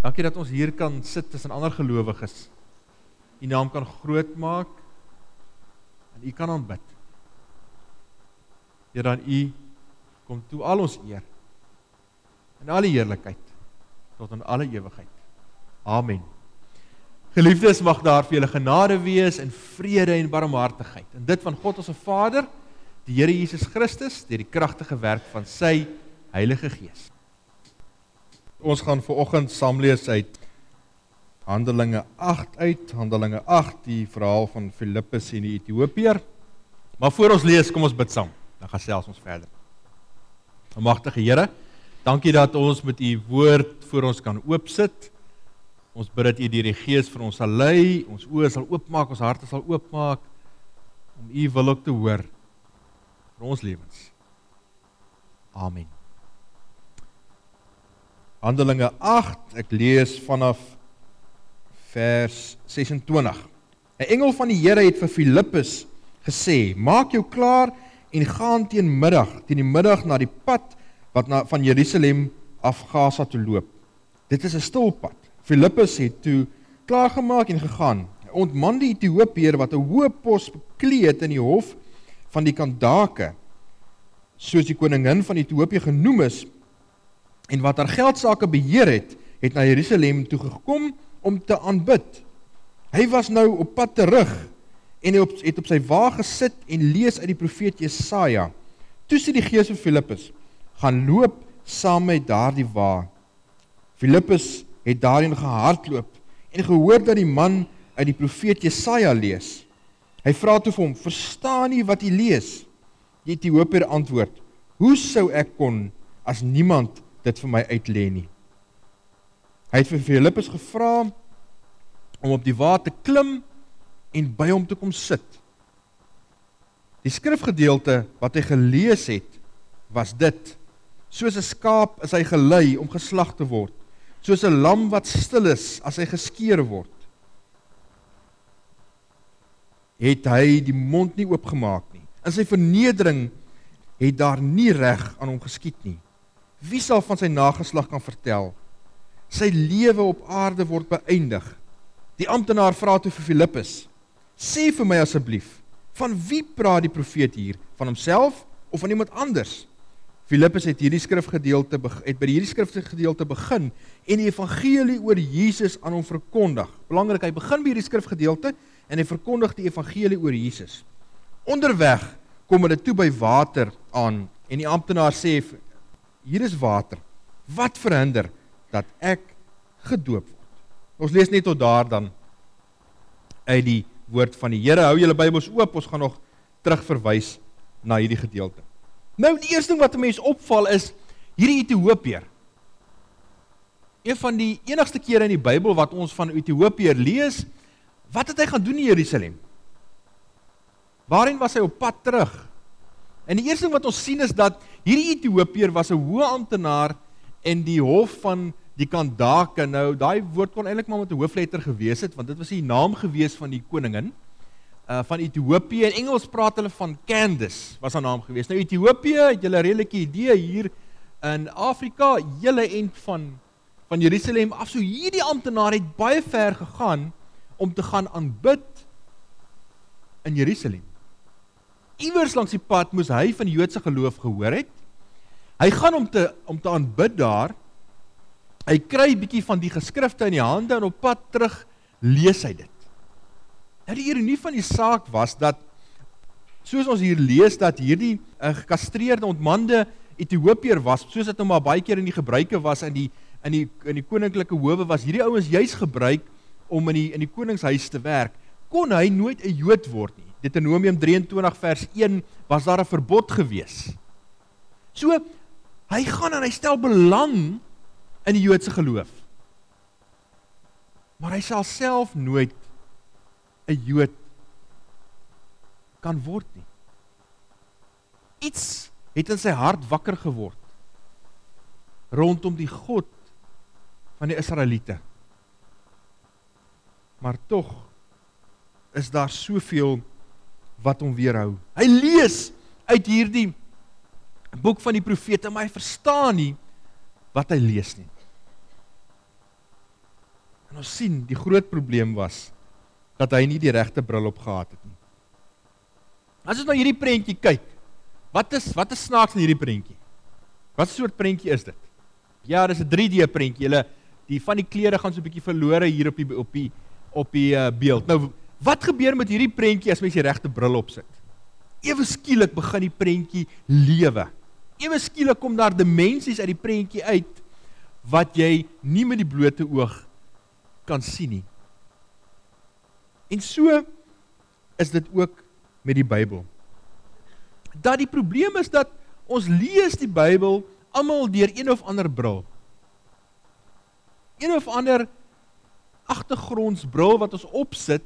Dankie dat ons hier kan sit tussen ander gelowiges. U naam kan groot maak en u kan aanbid. Here dan u kom toe al ons eer en al die heerlikheid tot in alle ewigheid. Amen. Geliefdes, mag daar vir julle genade wees en vrede en barmhartigheid. En dit van God ons Vader, die Here Jesus Christus, deur die kragtige werk van sy Heilige Gees. Ons gaan ver oggend saam lees uit Handelinge 8 uit, Handelinge 8, die verhaal van Filippus en die Ethiopiër. Maar voor ons lees, kom ons bid saam. Dan gaan selfs ons verder. Almagtige Here, dankie dat ons met u woord voor ons kan oopsit. Ons bid dat u deur die Gees vir ons sal lei, ons oë sal oopmaak, ons harte sal oopmaak om u wil ook te hoor vir ons lewens. Amen. Handelinge 8, ek lees vanaf vers 26. 'n Engel van die Here het vir Filippus gesê: "Maak jou klaar en gaan teen middag, teen die middag na die pad wat na van Jerusalem af Gaza toe loop. Dit is 'n stil pad." Filippus het toe klaargemaak en gegaan. Hy ontman die Ethiopiër wat 'n hoë pos beklee het in die hof van die Kandake, soos die koningin van Ethiopië genoem is, en wat haar geldsaake beheer het, het na Jerusalem toe gekom om te aanbid. Hy was nou op pad terug en hy op, het op sy wa gesit en lees uit die profeet Jesaja. Toe sê die Gees vir Filippus: "Gaan loop saam met daardie wa." Filippus het daarin gehardloop en gehoor dat die man uit die profeet Jesaja lees. Hy vra toe vir hom: "Verstaan jy wat jy lees?" Die Ethiopier antwoord: "Hoe sou ek kon as niemand dit vir my uitlê nie. Hy het vir Filippus gevra om op die water klim en by hom te kom sit. Die skrifgedeelte wat hy gelees het, was dit: Soos 'n skaap is hy gelei om geslag te word, soos 'n lam wat stil is as hy geskeer word. Het hy die mond nie oopgemaak nie. In sy vernedering het daar nie reg aan hom geskied nie. Wie sal van sy nageslag kan vertel? Sy lewe op aarde word beëindig. Die amptenaar vra toe vir Filippus: "Sê vir my asseblief, van wie praat die profeet hier? Van homself of van iemand anders?" Filippus het hierdie skrifgedeelte het by hierdie skrifgedeelte begin en die evangelie oor Jesus aan hom verkondig. Belangrik, hy begin by hierdie skrifgedeelte en hy verkondig die evangelie oor Jesus. Onderweg kom hulle toe by water aan en die amptenaar sê hier is water. Wat verhinder dat ek gedoop word? Ons lees net tot daar dan uit die woord van die Here. Hou julle Bybels oop, ons gaan nog terug verwys na hierdie gedeelte. Nou die eerste ding wat 'n mens opval is hierdie Ethiopiër. Een van die enigste kere in die Bybel wat ons van Ethiopiër lees, wat het hy gaan doen in Jerusalem? Waarheen was hy op pad terug? En die eerste ding wat ons sien is dat hierdie Ethiopiër was 'n hoë amptenaar in die hof van die Kandake. Nou, daai woord kon eintlik maar met 'n hoofletter gewees het want dit was die naam gewees van die koningin uh van Ethiopië. In Engels praat hulle van Candace was haar naam gewees. Nou Ethiopië, het julle 'n redelike idee hier in Afrika, hele end van van Jerusalem af. So hierdie amptenaar het baie ver gegaan om te gaan aanbid in Jerusalem iewers langs die pad moes hy van die Joodse geloof gehoor het. Hy gaan om te om te aanbid daar. Hy kry bietjie van die geskrifte in die hande en op pad terug lees hy dit. Nou die ironie van die saak was dat soos ons hier lees dat hierdie uh, gekastreerde ontmande Ethiopiër was, soos dit nou maar baie keer in die gebruike was in die in die in die koninklike howe was hierdie ouens juis gebruik om in die in die koningshuis te werk. Kon hy nooit 'n Jood word nie. Deuteronomium 23 vers 1 was daar 'n verbod gewees. So hy gaan en hy stel belang in die Joodse geloof. Maar hy sal self nooit 'n Jood kan word nie. Iets het in sy hart wakker geword rondom die God van die Israeliete. Maar tog is daar soveel wat hom weerhou. Hy lees uit hierdie boek van die profete, maar hy verstaan nie wat hy lees nie. En ons sien die groot probleem was dat hy nie die regte bril op gehad het nie. As ons na hierdie prentjie kyk, wat is wat is snaaks in hierdie prentjie? Wat soort prentjie is dit? Ja, dis 'n 3D prentjie. Hulle die van die klere gaan so 'n bietjie verlore hier op die op die op die uh, beeld. Nou, wat gebeur met hierdie prentjie as mens die regte bril opsit? Ewe skielik begin die prentjie lewe. Ewe skielik kom daar dimensies uit die prentjie uit wat jy nie met die blote oog kan sien nie. En so is dit ook met die Bybel. Dat die probleem is dat ons lees die Bybel almal deur een of ander bril. Een of ander agtergrondsbril wat ons opsit,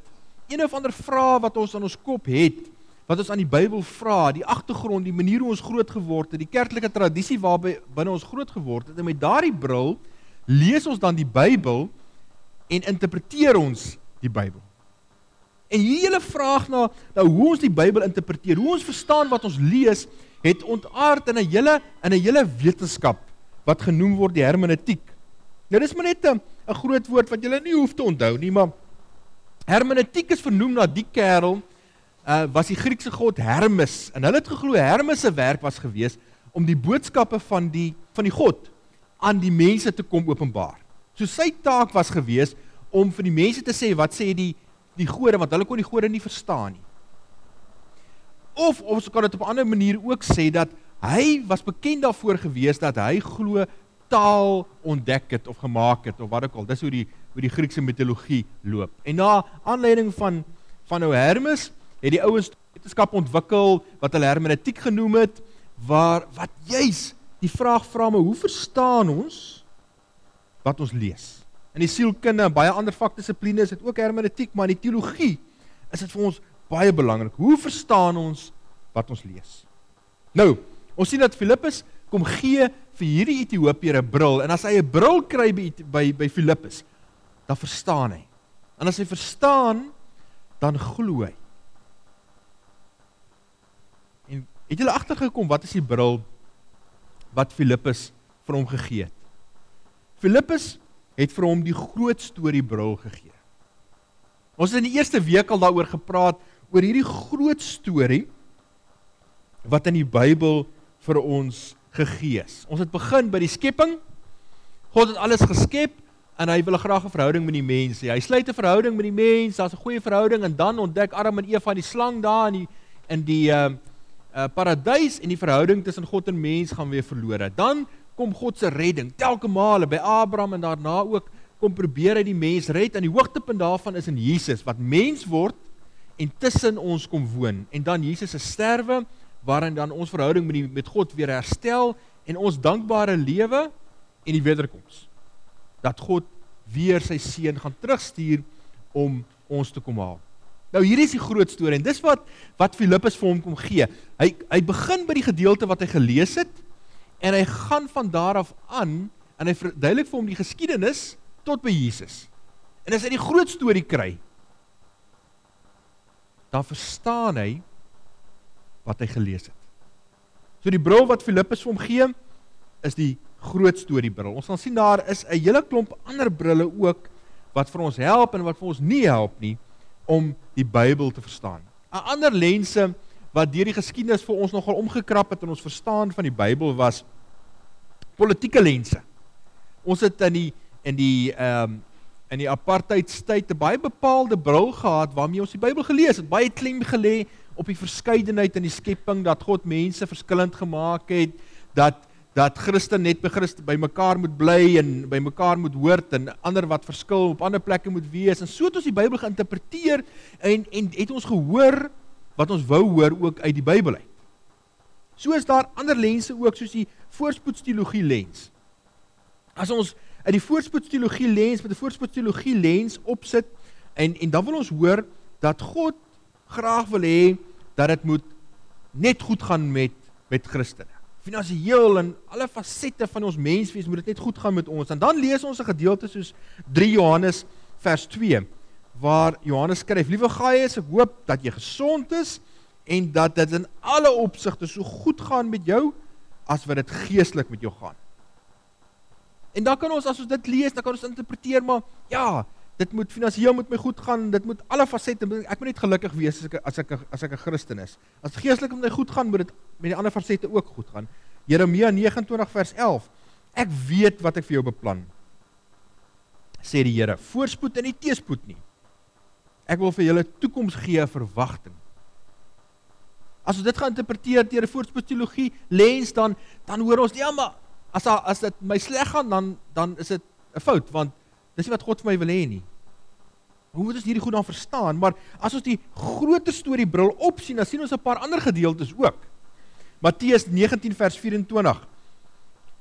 een of ander vraag wat ons aan ons kop het, wat ons aan die Bybel vra, die agtergrond, die manier hoe ons groot geword het, die kerklike tradisie waarby binne ons groot geword het, en met daardie bril lees ons dan die Bybel en interpreteer ons die Bybel. En hierdie hele vraag na nou hoe ons die Bybel interpreteer, hoe ons verstaan wat ons lees, het ontaard in 'n hele in 'n hele wetenskap wat genoem word die hermeneutiek. Nou dis maar net 'n 'n groot woord wat jy nie hoef te onthou nie, maar hermeneutiek is vernoem na die kerel uh was die Griekse god Hermes en hulle het geglo Hermes se werk was gewees om die boodskappe van die van die god aan die mense te kom openbaar. So sy taak was gewees om vir die mense te sê wat sê die die gode want hulle kon die gode nie verstaan nie. Of ons kan dit op 'n ander manier ook sê dat hy was bekend daarvoor gewees dat hy glo taal ontdek het of gemaak het of wat ook al. Dis hoe die hoe die Griekse mitologie loop. En na aanleiding van van ou Hermes het die ouens wetenskap ontwikkel wat hulle hermeneutiek genoem het waar wat juis die vraag vra maar hoe verstaan ons wat ons lees? In die sielkunde en baie ander vakdissipline is dit ook hermeneutiek, maar in die teologie is dit vir ons baie belangrik. Hoe verstaan ons wat ons lees? Nou, ons sien dat Filippus kom gee vir hierdie Ethiopiër 'n bril en as hy 'n bril kry by by, by Filippus, dan verstaan hy. En as hy verstaan, dan glo hy. En het julle agtergekom wat is die bril wat Filippus vir hom gegee het? Filippus het vir hom die groot storie bril gegee. Ons het in die eerste week al daaroor gepraat oor hierdie groot storie wat in die Bybel vir ons gegee is. Ons het begin by die skepping. God het alles geskep en hy wil graag 'n verhouding met die mens hê. Hy sluit 'n verhouding met die mens, daar's 'n goeie verhouding en dan ontdek Adam en Eva die slang daar in die in die uh uh paradys en die verhouding tussen God en mens gaan weer verlore. Dan kom God se redding. Telke male by Abraham en daarna ook kom probeer hy die mens red en die hoogtepunt daarvan is in Jesus wat mens word en tussen ons kom woon. En dan Jesus se sterwe waarin dan ons verhouding met die met God weer herstel en ons dankbare lewe en die wederkoms. Dat God weer sy seun gaan terugstuur om ons te kom haal. Nou hier is die groot storie en dis wat wat Filippus vir hom kom gee. Hy hy begin by die gedeelte wat hy gelees het en hy gaan van daar af aan en hy verduidelik vir hom die geskiedenis tot by Jesus. En as hy die groot storie kry, dan verstaan hy wat hy gelees het. So die bril wat Filippus vir hom gee, is die groot storie bril. Ons gaan sien daar is 'n hele klomp ander brille ook wat vir ons help en wat vir ons nie help nie om die Bybel te verstaan. 'n Ander lense wat deur die geskiedenis vir ons nogal omgekrap het in ons verstaan van die Bybel was politieke lense. Ons het in die in die ehm um, in die apartheidstyd 'n baie bepaalde bril gehad waarmee ons die Bybel gelees het. Baie klem gelê op die verskeidenheid in die skepping dat God mense verskillend gemaak het, dat dat Christen net by Christen by mekaar moet bly en by mekaar moet hoort en ander wat verskil op ander plekke moet wees. En so het ons die Bybel geïnterpreteer en en het ons gehoor wat ons wou hoor ook uit die Bybel uit. So is daar ander lense ook soos die voorspoedsteologie lens. As ons uit die voorspoedsteologie lens met 'n voorspoedsteologie lens opsit en en dan wil ons hoor dat God graag wil hê dat dit moet net goed gaan met met Christene. Finansieel en alle fasette van ons menswees moet dit net goed gaan met ons. En dan lees ons 'n gedeelte soos 3 Johannes vers 2 waar Johannes skryf: "Liewe Gaius, ek hoop dat jy gesond is en dat dit in alle opsigte so goed gaan met jou as wat dit geestelik met jou gaan." En dan kan ons as ons dit lees, dan kan ons interpreteer maar ja, dit moet finansiëel met my goed gaan, dit moet alle fasette ek moet net gelukkig wees as ek as ek as ek 'n Christen is. As geestelik met my goed gaan, moet dit met die ander fasette ook goed gaan. Jeremia 29 vers 11. Ek weet wat ek vir jou beplan. Sê die Here, voorspoed en nie teespoed nie. Ek wil vir julle toekoms gee 'n verwagting. As ons dit gaan interpreteer deur 'n voorspoedsteologie lens dan dan hoor ons ja maar as as dit my sleg gaan dan dan is dit 'n fout want dis nie wat God vir my wil hê nie. Hoe moet ons hierdie goed dan verstaan? Maar as ons die groter storie bril opsien, dan sien ons 'n paar ander gedeeltes ook. Matteus 19 vers 24.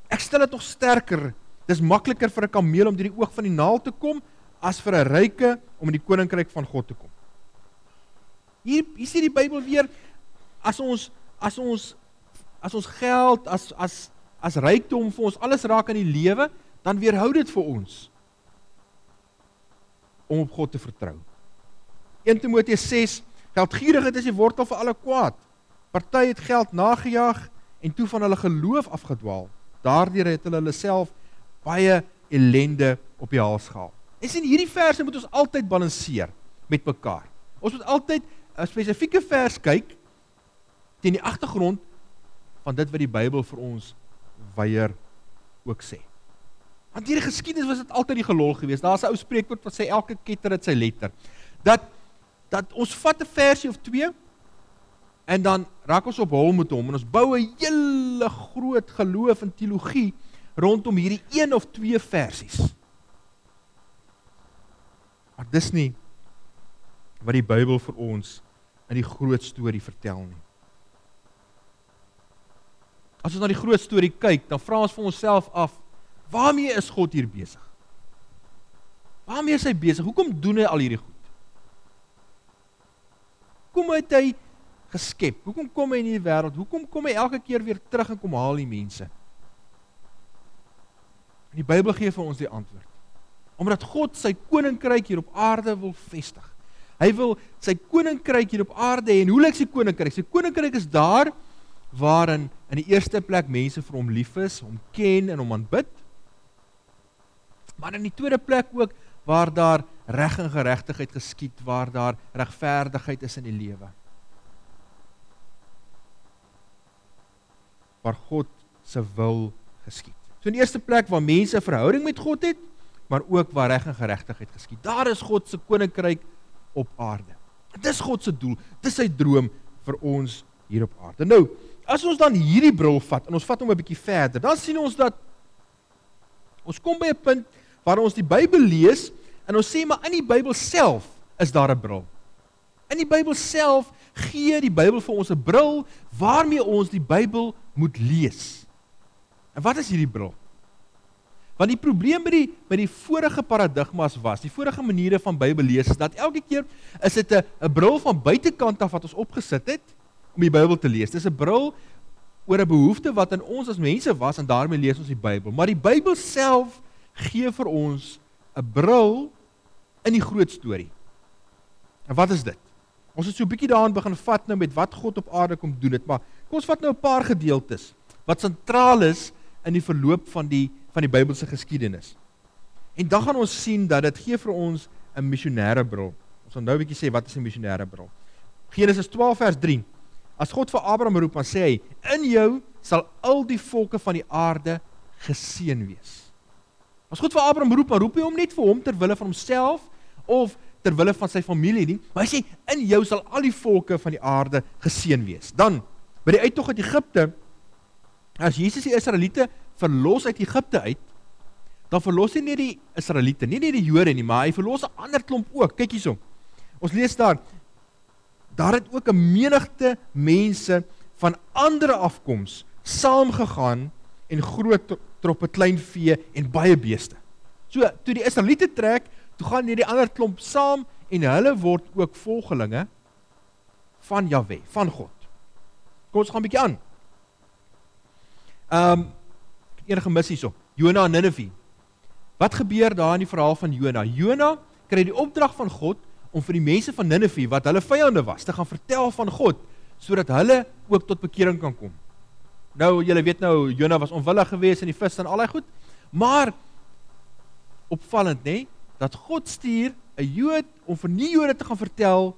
Ek stel dit nog sterker. Dis makliker vir 'n kameel om deur die oog van die naald te kom as vir 'n ryke om in die koninkryk van God te kom. Hier hier sê die Bybel weer as ons as ons as ons geld as as as rykdom vir ons alles raak in die lewe, dan weerhou dit vir ons om op God te vertrou. 1 Timoteus 6: Geldgierigheid is die wortel van alle kwaad. Party het geld nagejaag en toe van hulle geloof afgedwaal. Daardeur het hulle hulle self baie ellende op die hals gehaal. En sien hierdie verse moet ons altyd balanseer met mekaar. Ons moet altyd 'n spesifieke vers kyk teen die agtergrond van dit wat die Bybel vir ons weier ook sê. Want hierdie geskiedenis was dit altyd die gelol geweest. Daar's 'n ou spreekwoord wat sê elke ketter het sy letter. Dat dat ons vat 'n versie of twee en dan raak ons op hom met hom en ons bou 'n hele groot geloof en teologie rondom hierdie een of twee versies. Maar dis nie wat die Bybel vir ons in die groot storie vertel nie. As ons na die groot storie kyk, dan vra ons vir onsself af, waarmee is God hier besig? Waarmee is hy besig? Hoekom doen hy al hierdie goed? Hoekom het hy geskep? Hoekom kom hy in hierdie wêreld? Hoekom kom hy elke keer weer terug en kom haal die mense? En die Bybel gee vir ons die antwoord. Omdat God sy koninkryk hier op aarde wil vestig. Hy wil sy koninkryk hier op aarde hê en hoe lyk sy koninkryk? Sy koninkryk is daar waarin in die eerste plek mense vir hom lief is, hom ken en hom aanbid. Maar in die tweede plek ook waar daar reg en geregtigheid geskied, waar daar regverdigheid is in die lewe. Waar God se wil geskied. So in die eerste plek waar mense 'n verhouding met God het, maar ook waar reg en geregtigheid geskied. Daar is God se koninkryk op aarde. Dis God se doel. Dis sy droom vir ons hier op aarde. Nou, as ons dan hierdie bril vat en ons vat hom 'n bietjie verder, dan sien ons dat ons kom by 'n punt waar ons die Bybel lees en ons sê maar in die Bybel self is daar 'n bril. In die Bybel self gee die Bybel vir ons 'n bril waarmee ons die Bybel moet lees. En wat is hierdie bril? Want die probleem met die met die vorige paradigmas was, die vorige maniere van Bybel lees is dat elke keer is dit 'n 'n bril van buitekant af wat ons opgesit het om die Bybel te lees. Dis 'n bril oor 'n behoefte wat in ons as mense was en daarmee lees ons die Bybel. Maar die Bybel self gee vir ons 'n bril in die groot storie. En wat is dit? Ons het so 'n bietjie daaraan begin vat nou met wat God op aarde kom doen het, maar kom ons vat nou 'n paar gedeeltes wat sentraal is in die verloop van die van die Bybelse geskiedenis. En dan gaan ons sien dat dit gee vir ons 'n missionêre bril. Ons gaan nou 'n bietjie sê wat is 'n missionêre bril. Genesis 12 vers 3. As God vir Abraham roep, dan sê hy: "In jou sal al die volke van die aarde geseën wees." As God vir Abraham roep, roep hy hom net vir hom ter wille van homself of ter wille van sy familie nie, maar hy sê: "In jou sal al die volke van die aarde geseën wees." Dan by die uittog uit Egipte as Jesus die Israeliete verlos uit Egipte uit, dan verlos hy nie die Israeliete, nie net die Jode nie, maar hy verlos 'n ander klomp ook. Kyk hierso. Ons lees daar daar het ook 'n menigte mense van ander afkoms saamgegaan en groot troppe klein vee en baie beeste. So, toe die Israeliete trek, toe gaan hierdie ander klomp saam en hulle word ook volgelinge van Jahwe, van God. Kom ons gaan 'n bietjie aan. Ehm um, enige mis hierso. Jona en Ninive. Wat gebeur daar in die verhaal van Jona? Jona kry die opdrag van God om vir die mense van Ninive wat hulle vyande was te gaan vertel van God sodat hulle ook tot bekering kan kom. Nou julle weet nou Jona was onwillig geweest in die vis en al daai goed. Maar opvallend nê, nee, dat God stuur 'n Jood om vir nie Jode te gaan vertel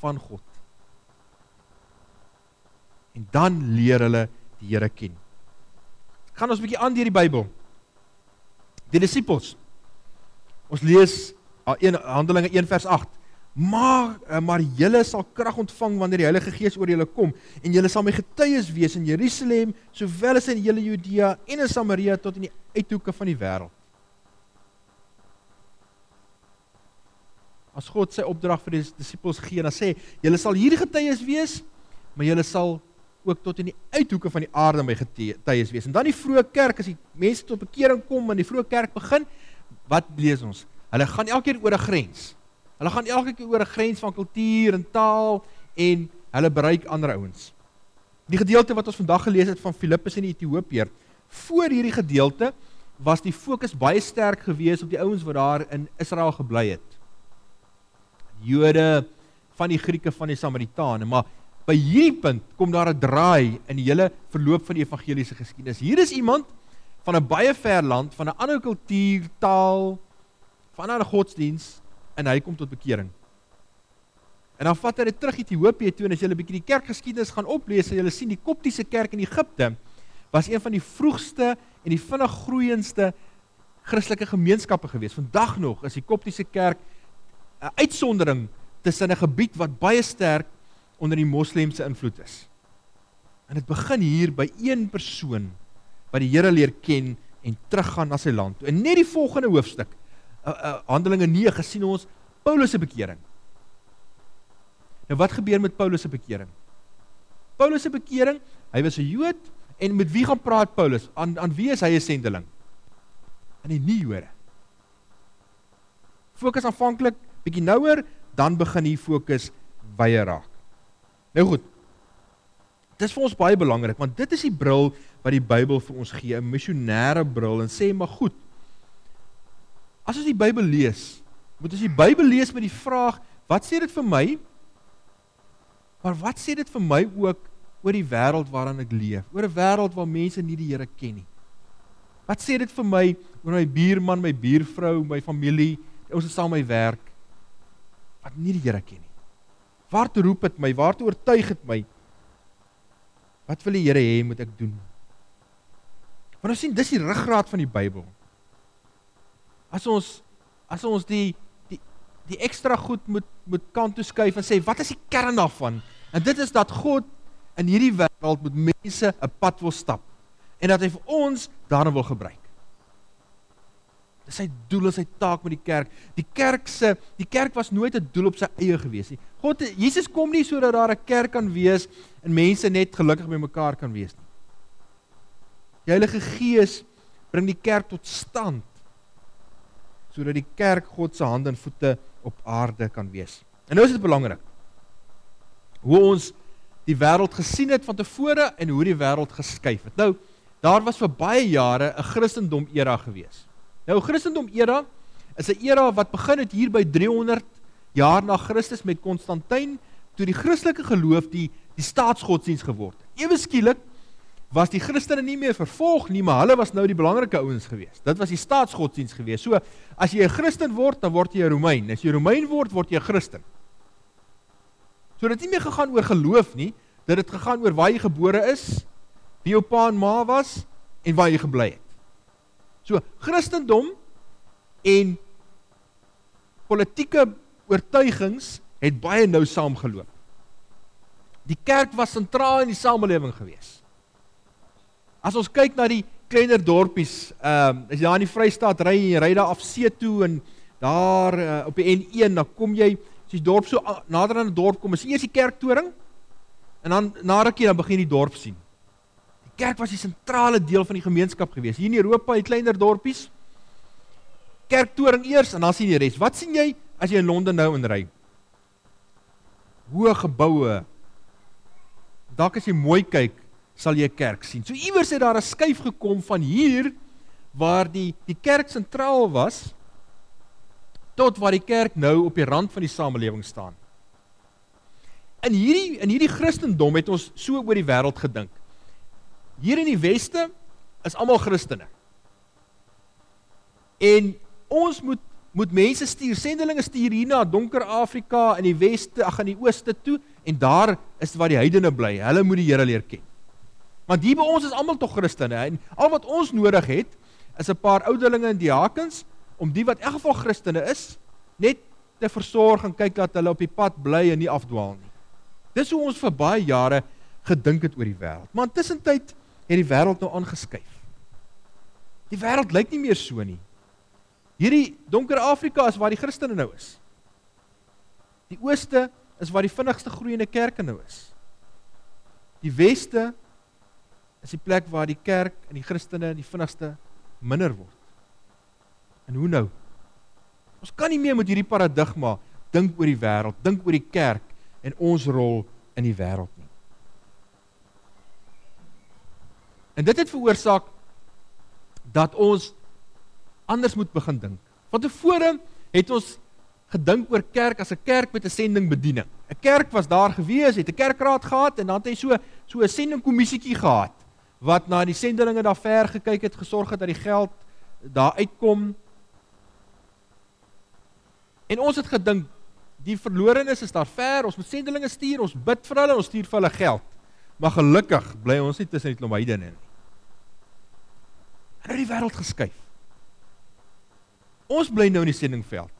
van God. En dan leer hulle die Here ken. Gaan ons 'n bietjie aan deur die Bybel. Die disippels. Ons lees in Handelinge 1 vers 8. Maar eh, maar julle sal krag ontvang wanneer die Heilige Gees oor julle kom en julle sal my getuies wees in Jerusalem sowel as in hele Judea en in Samaria tot in die uithoeke van die wêreld. As God sy opdrag vir die disippels gee, dan sê julle sal hierdie getuies wees, maar julle sal ook tot in die uithoeke van die aarde my getuies wees. En dan die vroeë kerk as die mense tot bekering kom en die vroeë kerk begin, wat lees ons? Hulle gaan elkeen oor 'n grens. Hulle gaan elke keer oor 'n grens van kultuur en taal en hulle bereik ander ouens. Die gedeelte wat ons vandag gelees het van Filippus en Ethiopiër, voor hierdie gedeelte was die fokus baie sterk geweest op die ouens wat daar in Israel gebly het. Jode van die Grieke van die Samaritane, maar by hierdie punt kom daar 'n draai in die hele verloop van die evangeliese geskiedenis. Hier is iemand van 'n baie ver land, van 'n ander kultuur, taal, van 'n ander godsdiens en hy kom tot bekering. En dan vat hy dit terug Ethiopië toe en as jy 'n bietjie die kerkgeskiedenis gaan oplees, sal jy sien die Koptiese kerk in Egipte was een van die vroegste en die vinnig groeiendste Christelike gemeenskappe gewees. Vandag nog is die Koptiese kerk 'n uitsondering tussen 'n gebied wat baie sterk onder die moslemse invloed is. En dit begin hier by een persoon wat die Here leer ken en teruggaan na sy land toe. En net die volgende hoofstuk uh, uh, Handelinge 9 sien ons Paulus se bekering. Nou wat gebeur met Paulus se bekering? Paulus se bekering, hy was 'n Jood en met wie gaan praat Paulus? Aan aan wie is hy 'n sendeling? Aan die nie-Jode. Fokus aanvanklik bietjie nouer, dan begin hier fokus wyer raak. Nou goed. Dit is vir ons baie belangrik want dit is die bril wat die Bybel vir ons gee, 'n missionêre bril en sê maar goed. As ons die Bybel lees, moet ons die Bybel lees met die vraag, wat sê dit vir my? Maar wat sê dit vir my ook oor die wêreld waarin ek leef? Oor 'n wêreld waar mense nie die Here ken nie. Wat sê dit vir my oor my buurman, my buurvrou, my familie, ons wat saam my werk wat nie die Here ken nie? Waartoe roep dit my? Waartoe oortuig dit my? Wat wil die Here hê moet ek doen? Want ons sien dis die ruggraat van die Bybel as ons as ons die die die ekstra goed moet moet kant toe skuif en sê wat is die kern daarvan? En dit is dat God in hierdie wêreld met mense 'n pad wil stap en dat hy vir ons daarin wil gebruik. Dis sy doel en sy taak met die kerk. Die kerk se die kerk was nooit 'n doel op sy eie gewees nie. God Jesus kom nie sodat daar 'n kerk kan wees en mense net gelukkig by mekaar kan wees nie. Die Heilige Gees bring die kerk tot stand sodat die kerk God se hande en voete op aarde kan wees. En nou is dit belangrik hoe ons die wêreld gesien het van tevore en hoe die wêreld geskuif het. Nou, daar was vir baie jare 'n Christendom era gewees. Nou Christendom era is 'n era wat begin het hier by 300 jaar na Christus met Konstantin toe die Christelike geloof die die staatsgodsdiens geword het. Ewe skielik was die Christene nie meer vervolg nie, maar hulle was nou die belangrike ouens gewees. Dit was die staatsgodsdiens gewees. So as jy 'n Christen word, dan word jy 'n Romein. As jy Romein word, word jy 'n Christen. So dit het nie meer gegaan oor geloof nie, dit het gegaan oor waar jy gebore is, wie jou pa en ma was en waar jy gebly het. So Christendom en politieke oortuigings het baie nou saamgeloop. Die kerk was sentraal in die samelewing gewees. As ons kyk na die kleiner dorpies, ehm um, as jy daar in die Vrystaat ry ry daar af see toe en daar uh, op die N1 dan kom jy as jy dorp so nader aan 'n dorp kom, is eers die kerktoring en dan na rukkie dan begin jy die dorp sien. Die kerk was die sentrale deel van die gemeenskap gewees. Hier in Europa, die kleiner dorpies kerktoring eers en dan sien jy die res. Wat sien jy as jy in Londen nou inry? Hoë geboue. Dalk as jy mooi kyk, sal jy 'n kerk sien. So iewers het daar 'n skuif gekom van hier waar die die kerk sentraal was tot waar die kerk nou op die rand van die samelewing staan. In hierdie in hierdie Christendom het ons so oor die wêreld gedink. Hier in die weste is almal Christene. En ons moet moet mense stuur, sendelinge stuur hier na donker Afrika in die weste, ag in die ooste toe en daar is waar die heidene bly. Hulle moet die Here leer ken. Want hier by ons is almal tog Christene en al wat ons nodig het is 'n paar ouderlinge en diakens om die wat in geval Christene is net te versorg en kyk dat hulle op die pad bly en nie afdwaal nie. Dis hoe ons vir baie jare gedink het oor die wêreld. Maar intussen tyd het die wêreld nou aangeskuif. Die wêreld lyk nie meer so nie. Hierdie donker Afrika is waar die Christene nou is. Die ooste is waar die vinnigste groeiende kerke nou is. Die weste is die plek waar die kerk en die Christene die vinnigste minder word. En hoe nou? Ons kan nie meer met hierdie paradigma dink oor die wêreld, dink oor die kerk en ons rol in die wêreld nie. En dit het veroorsaak dat ons anders moet begin dink. Van tevore het ons gedink oor kerk as 'n kerk met 'n sendingbediening. 'n Kerk was daar gewees, het 'n kerkraad gehad en dan het hy so so 'n sendingkommissietjie gehad wat na die sendelinge daar ver gekyk het, gesorg het dat die geld daar uitkom. En ons het gedink die verlorenes is daar ver, ons moet sendelinge stuur, ons bid vir hulle, ons stuur vir hulle geld. Maar gelukkig bly ons nie tussen die klomp heidene nie. En nou die wêreld geskuif. Ons bly nou in die sendingveld.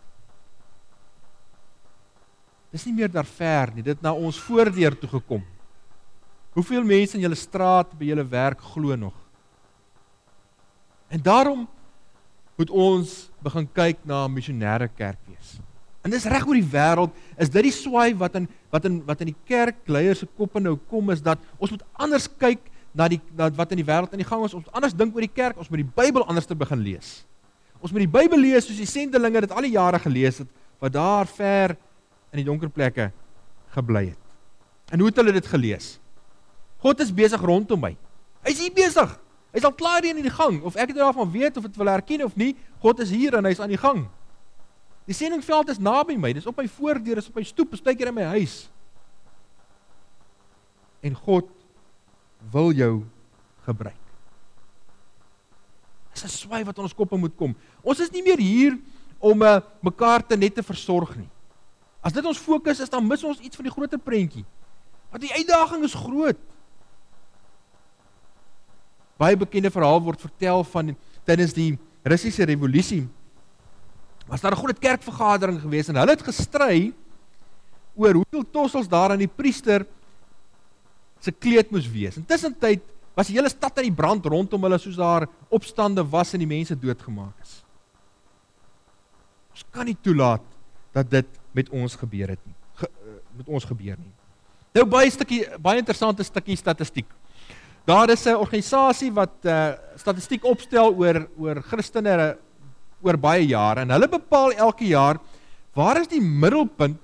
Dis nie meer daar ver nie, dit na ons voordeur toe gekom. Hoeveel mense in julle straat by julle werk glo nog? En daarom moet ons begin kyk na 'n missionêre kerk wees. En dis reg oor die wêreld, is dit die swaai wat in wat in wat in die kerkleiers se koppe nou kom is dat ons moet anders kyk na die na wat in die wêreld aan die gang is. Ons moet anders dink oor die kerk, ons moet die Bybel anders te begin lees. Ons moet die Bybel lees soos die sendelinge dit al die jare gelees het wat daar ver in die donker plekke gebly het. En hoe het hulle dit gelees? God is besig rondom my. Hy's hier besig. Hy's al klaar hier in die gang of ek het daarvan weet of dit wil herken of nie, God is hier en hy's aan die gang. Die sendingveld is naby my, dis op my voordeur, dis op my stoep, is byker in my huis. En God wil jou gebruik. Dis 'n swaai wat ons koppe moet kom. Ons is nie meer hier om uh, mekaar te net te versorg nie. As dit ons fokus is, dan mis ons iets van die groter prentjie. Want die uitdaging is groot. Baie bekende verhaal word vertel van tydens die Russiese revolusie. Was daar 'n groot kerkvergadering gewees en hulle het gestry oor hoeveel tossels daar aan die priester se kleed moes wees. Intussen tyd was die hele stad in die brand rondom hulle soos daar opstande was en die mense doodgemaak is. Ons kan nie toelaat dat dit met ons gebeur het nie. Ge, eh, met ons gebeur nie. Nou baie stukkie baie interessante stukkie statistiek. Daar is 'n organisasie wat uh statistiek opstel oor oor Christene oor baie jare en hulle bepaal elke jaar waar is die middelpunt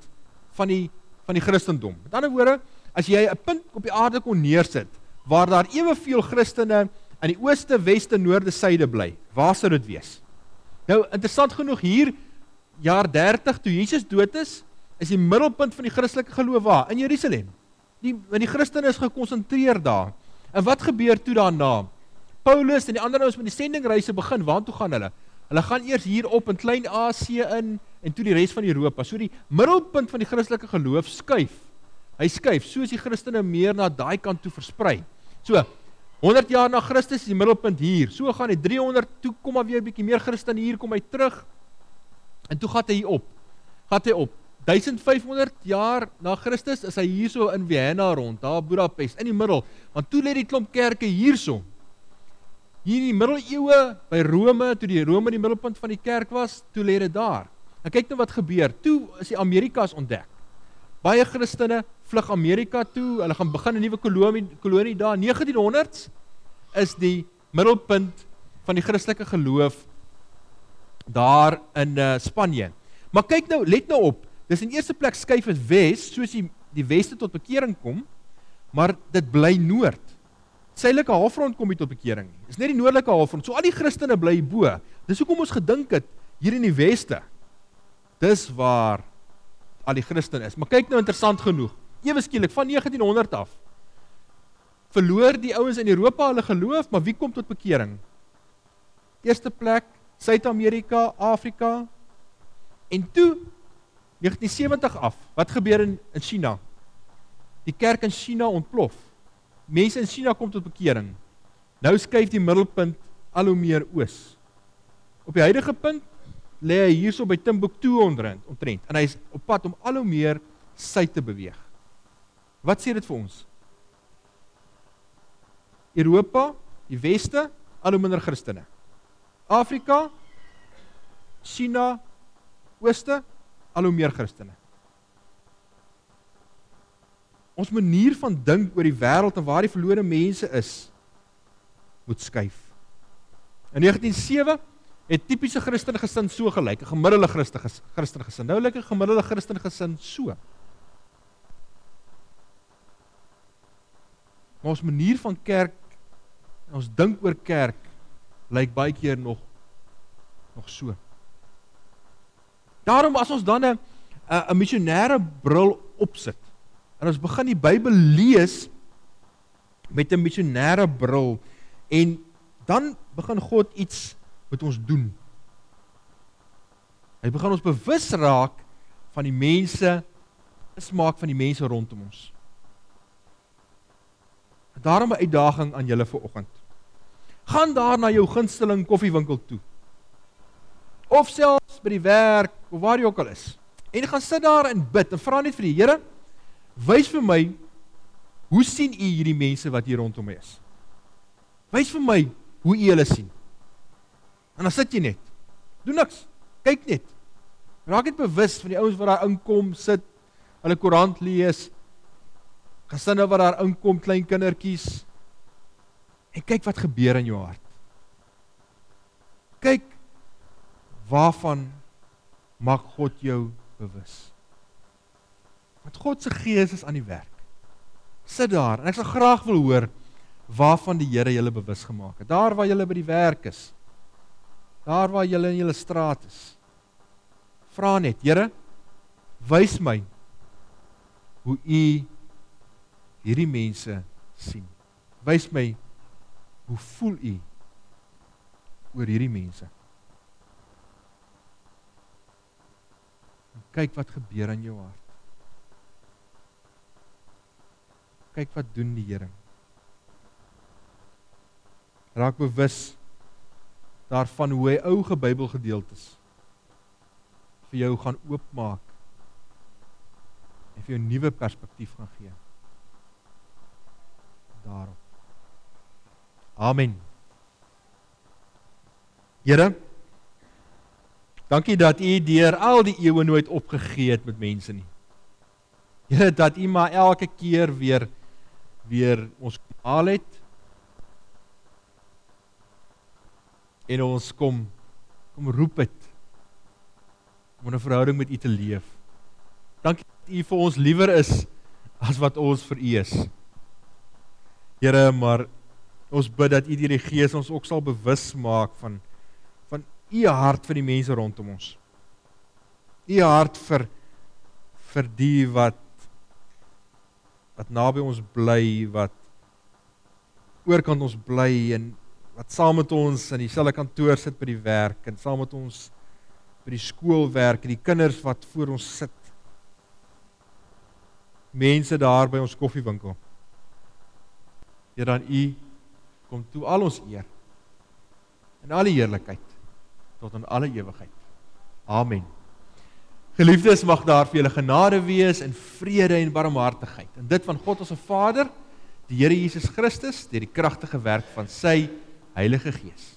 van die van die Christendom. Met ander woorde, as jy 'n punt op die aarde kon neersit waar daar eweveel Christene in die ooste, weste, noorde, suide bly. Waar sou dit wees? Nou interessant genoeg hier jaar 30 toe Jesus dood is, is die middelpunt van die Christelike geloof waar? In Jerusalem. Die want die Christene is gekonsentreer daar. En wat gebeur toe daarna? Paulus en die ander ouens met die sendingreise begin. Waartoe gaan hulle? Hulle gaan eers hier op in Klein-Asië in en toe die res van Europa. So die middelpunt van die Christelike geloof skuif. Hy skuif soos die Christene meer na daai kant toe versprei. So 100 jaar na Christus is die middelpunt hier. So gaan hy 300 toe kom maar weer bietjie meer Christen hier kom hy terug. En toe gaan hy op. Gaan hy op. 1500 jaar na Christus is hy hierso in Vienna rond, daar Budapest in die middel. Want toe lê die klomp kerke hierso. Hier in die middeleeue by Rome, toe die Rome die middelpunt van die kerk was, toe lê dit daar. En kyk nou wat gebeur. Toe is die Amerikas ontdek. Baie Christene vlug Amerika toe. Hulle gaan begin 'n nuwe kolonie kolonie daar. 1900s is die middelpunt van die Christelike geloof daar in uh, Spanje. Maar kyk nou, let nou op. Dis in eerste plek skuif dit wes, soos die die weste tot bekering kom, maar dit bly noord. Suidelike halfrond kom nie tot bekering nie. Dis net die noordelike halfrond. So al die Christene bly bo. Dis hoekom ons gedink het hier in die weste. Dis waar al die Christen is. Maar kyk nou interessant genoeg. Ewe skielik van 1900 af verloor die ouens in Europa hulle geloof, maar wie kom tot bekering? Eerste plek Suid-Amerika, Afrika, En toe 1970 af, wat gebeur in in China? Die kerk in China ontplof. Mense in China kom tot bekering. Nou skuif die middelpunt al hoe meer oos. Op die huidige punt lê hy hierso by Timbuktu onderin, omtrent en hy's op pad om al hoe meer suid te beweeg. Wat sê dit vir ons? Europa, die weste, al hoe minder Christene. Afrika, China, ooste, al hoe meer Christene. Ons manier van dink oor die wêreld en waar die verlore mense is, moet skuif. In 1907 het tipiese Christen gesin so gelyk, 'n gemiddelde Christen Christen gesin. Nou lyk 'n gemiddelde Christen gesin so. Maar ons manier van kerk en ons dink oor kerk lyk baie keer nog nog so. Daarom as ons dan 'n 'n missionêre bril opsit en ons begin die Bybel lees met 'n missionêre bril en dan begin God iets met ons doen. Hy begin ons bewus raak van die mense, smaak van die mense rondom ons. Daarom 'n uitdaging aan julle vir oggend. Gaan daar na jou gunsteling koffiewinkel toe. Of selfs by die werk of waar jy ook al is. En gaan sit daar en bid en vra net vir die Here, wys vir my hoe sien u hierdie mense wat hier rondom my is? Wys vir my hoe u hulle sien. En dan sit jy net. Doen niks. Kyk net. Raak net bewus van die ouens wat daar inkom, sit, hulle koerant lees. Gesinne wat daar inkom, klein kindertjies. En kyk wat gebeur in jou hart. Kyk waarvan maak God jou bewus. Want God se gees is aan die werk. Sit daar en ek sal graag wil hoor waarvan die Here julle bewus gemaak het. Daar waar julle by die werk is. Daar waar julle in julle straat is. Vra net, Here, wys my hoe u hierdie mense sien. Wys my hoe voel u oor hierdie mense? Kyk wat gebeur in jou hart. Kyk wat doen die Here. Raak bewus daarvan hoe hy ou Bybelgedeeltes vir jou gaan oopmaak en vir jou nuwe perspektief gaan gee. Daarop. Amen. Here Dankie dat U deur al die eeue nooit opgegee het met mense nie. Here dat U maar elke keer weer weer ons haal het en ons kom kom roep dit om 'n verhouding met U te leef. Dankie dat U vir ons liewer is as wat ons vir U is. Here, maar ons bid dat U deur die Gees ons ook sal bewus maak van U hart vir die mense rondom ons. U hart vir vir die wat wat naby ons bly, wat oorkant ons bly en wat saam met ons in dieselfde kantoor sit by die werk en saam met ons by die skool werk en die kinders wat voor ons sit. Mense daar by ons koffiewinkel. Here dan u kom toe al ons eer en al die heerlikheid tot in alle ewigheid. Amen. Geliefdes, mag daar vir julle genade wees en vrede en barmhartigheid. En dit van God ons Vader, die Here Jesus Christus, deur die kragtige werk van sy Heilige Gees.